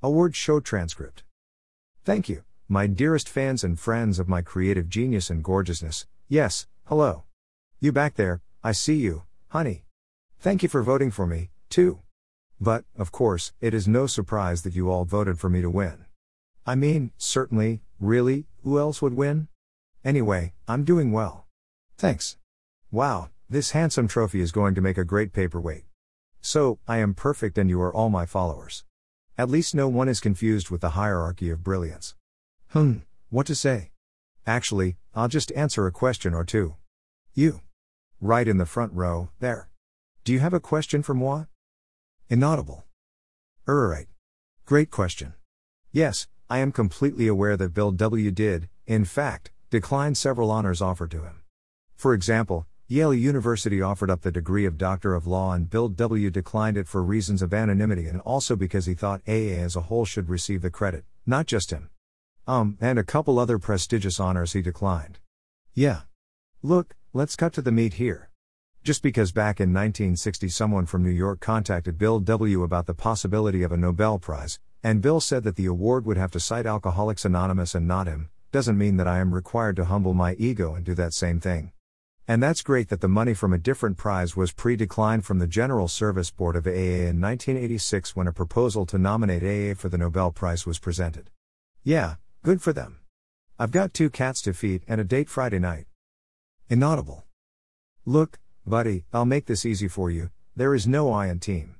Award Show Transcript. Thank you, my dearest fans and friends of my creative genius and gorgeousness. Yes, hello. You back there, I see you, honey. Thank you for voting for me, too. But, of course, it is no surprise that you all voted for me to win. I mean, certainly, really, who else would win? Anyway, I'm doing well. Thanks. Wow, this handsome trophy is going to make a great paperweight. So, I am perfect and you are all my followers. At least no one is confused with the hierarchy of brilliance. Hmm, what to say? Actually, I'll just answer a question or two. You. Right in the front row, there. Do you have a question for moi? Inaudible. Alright. Great question. Yes, I am completely aware that Bill W. did, in fact, decline several honors offered to him. For example, Yale University offered up the degree of Doctor of Law and Bill W. declined it for reasons of anonymity and also because he thought AA as a whole should receive the credit, not just him. Um, and a couple other prestigious honors he declined. Yeah. Look, let's cut to the meat here. Just because back in 1960 someone from New York contacted Bill W. about the possibility of a Nobel Prize, and Bill said that the award would have to cite Alcoholics Anonymous and not him, doesn't mean that I am required to humble my ego and do that same thing. And that's great that the money from a different prize was pre declined from the General Service Board of AA in 1986 when a proposal to nominate AA for the Nobel Prize was presented. Yeah, good for them. I've got two cats to feed and a date Friday night. Inaudible. Look, buddy, I'll make this easy for you, there is no I in team.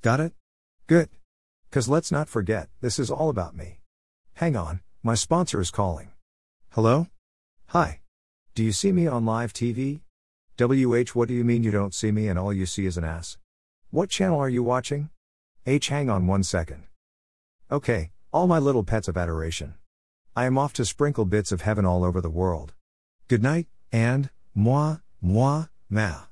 Got it? Good. Cause let's not forget, this is all about me. Hang on, my sponsor is calling. Hello? Hi. Do you see me on live TV? WH, what do you mean you don't see me and all you see is an ass? What channel are you watching? H, hang on one second. Okay, all my little pets of adoration. I am off to sprinkle bits of heaven all over the world. Good night, and, moi, moi, ma.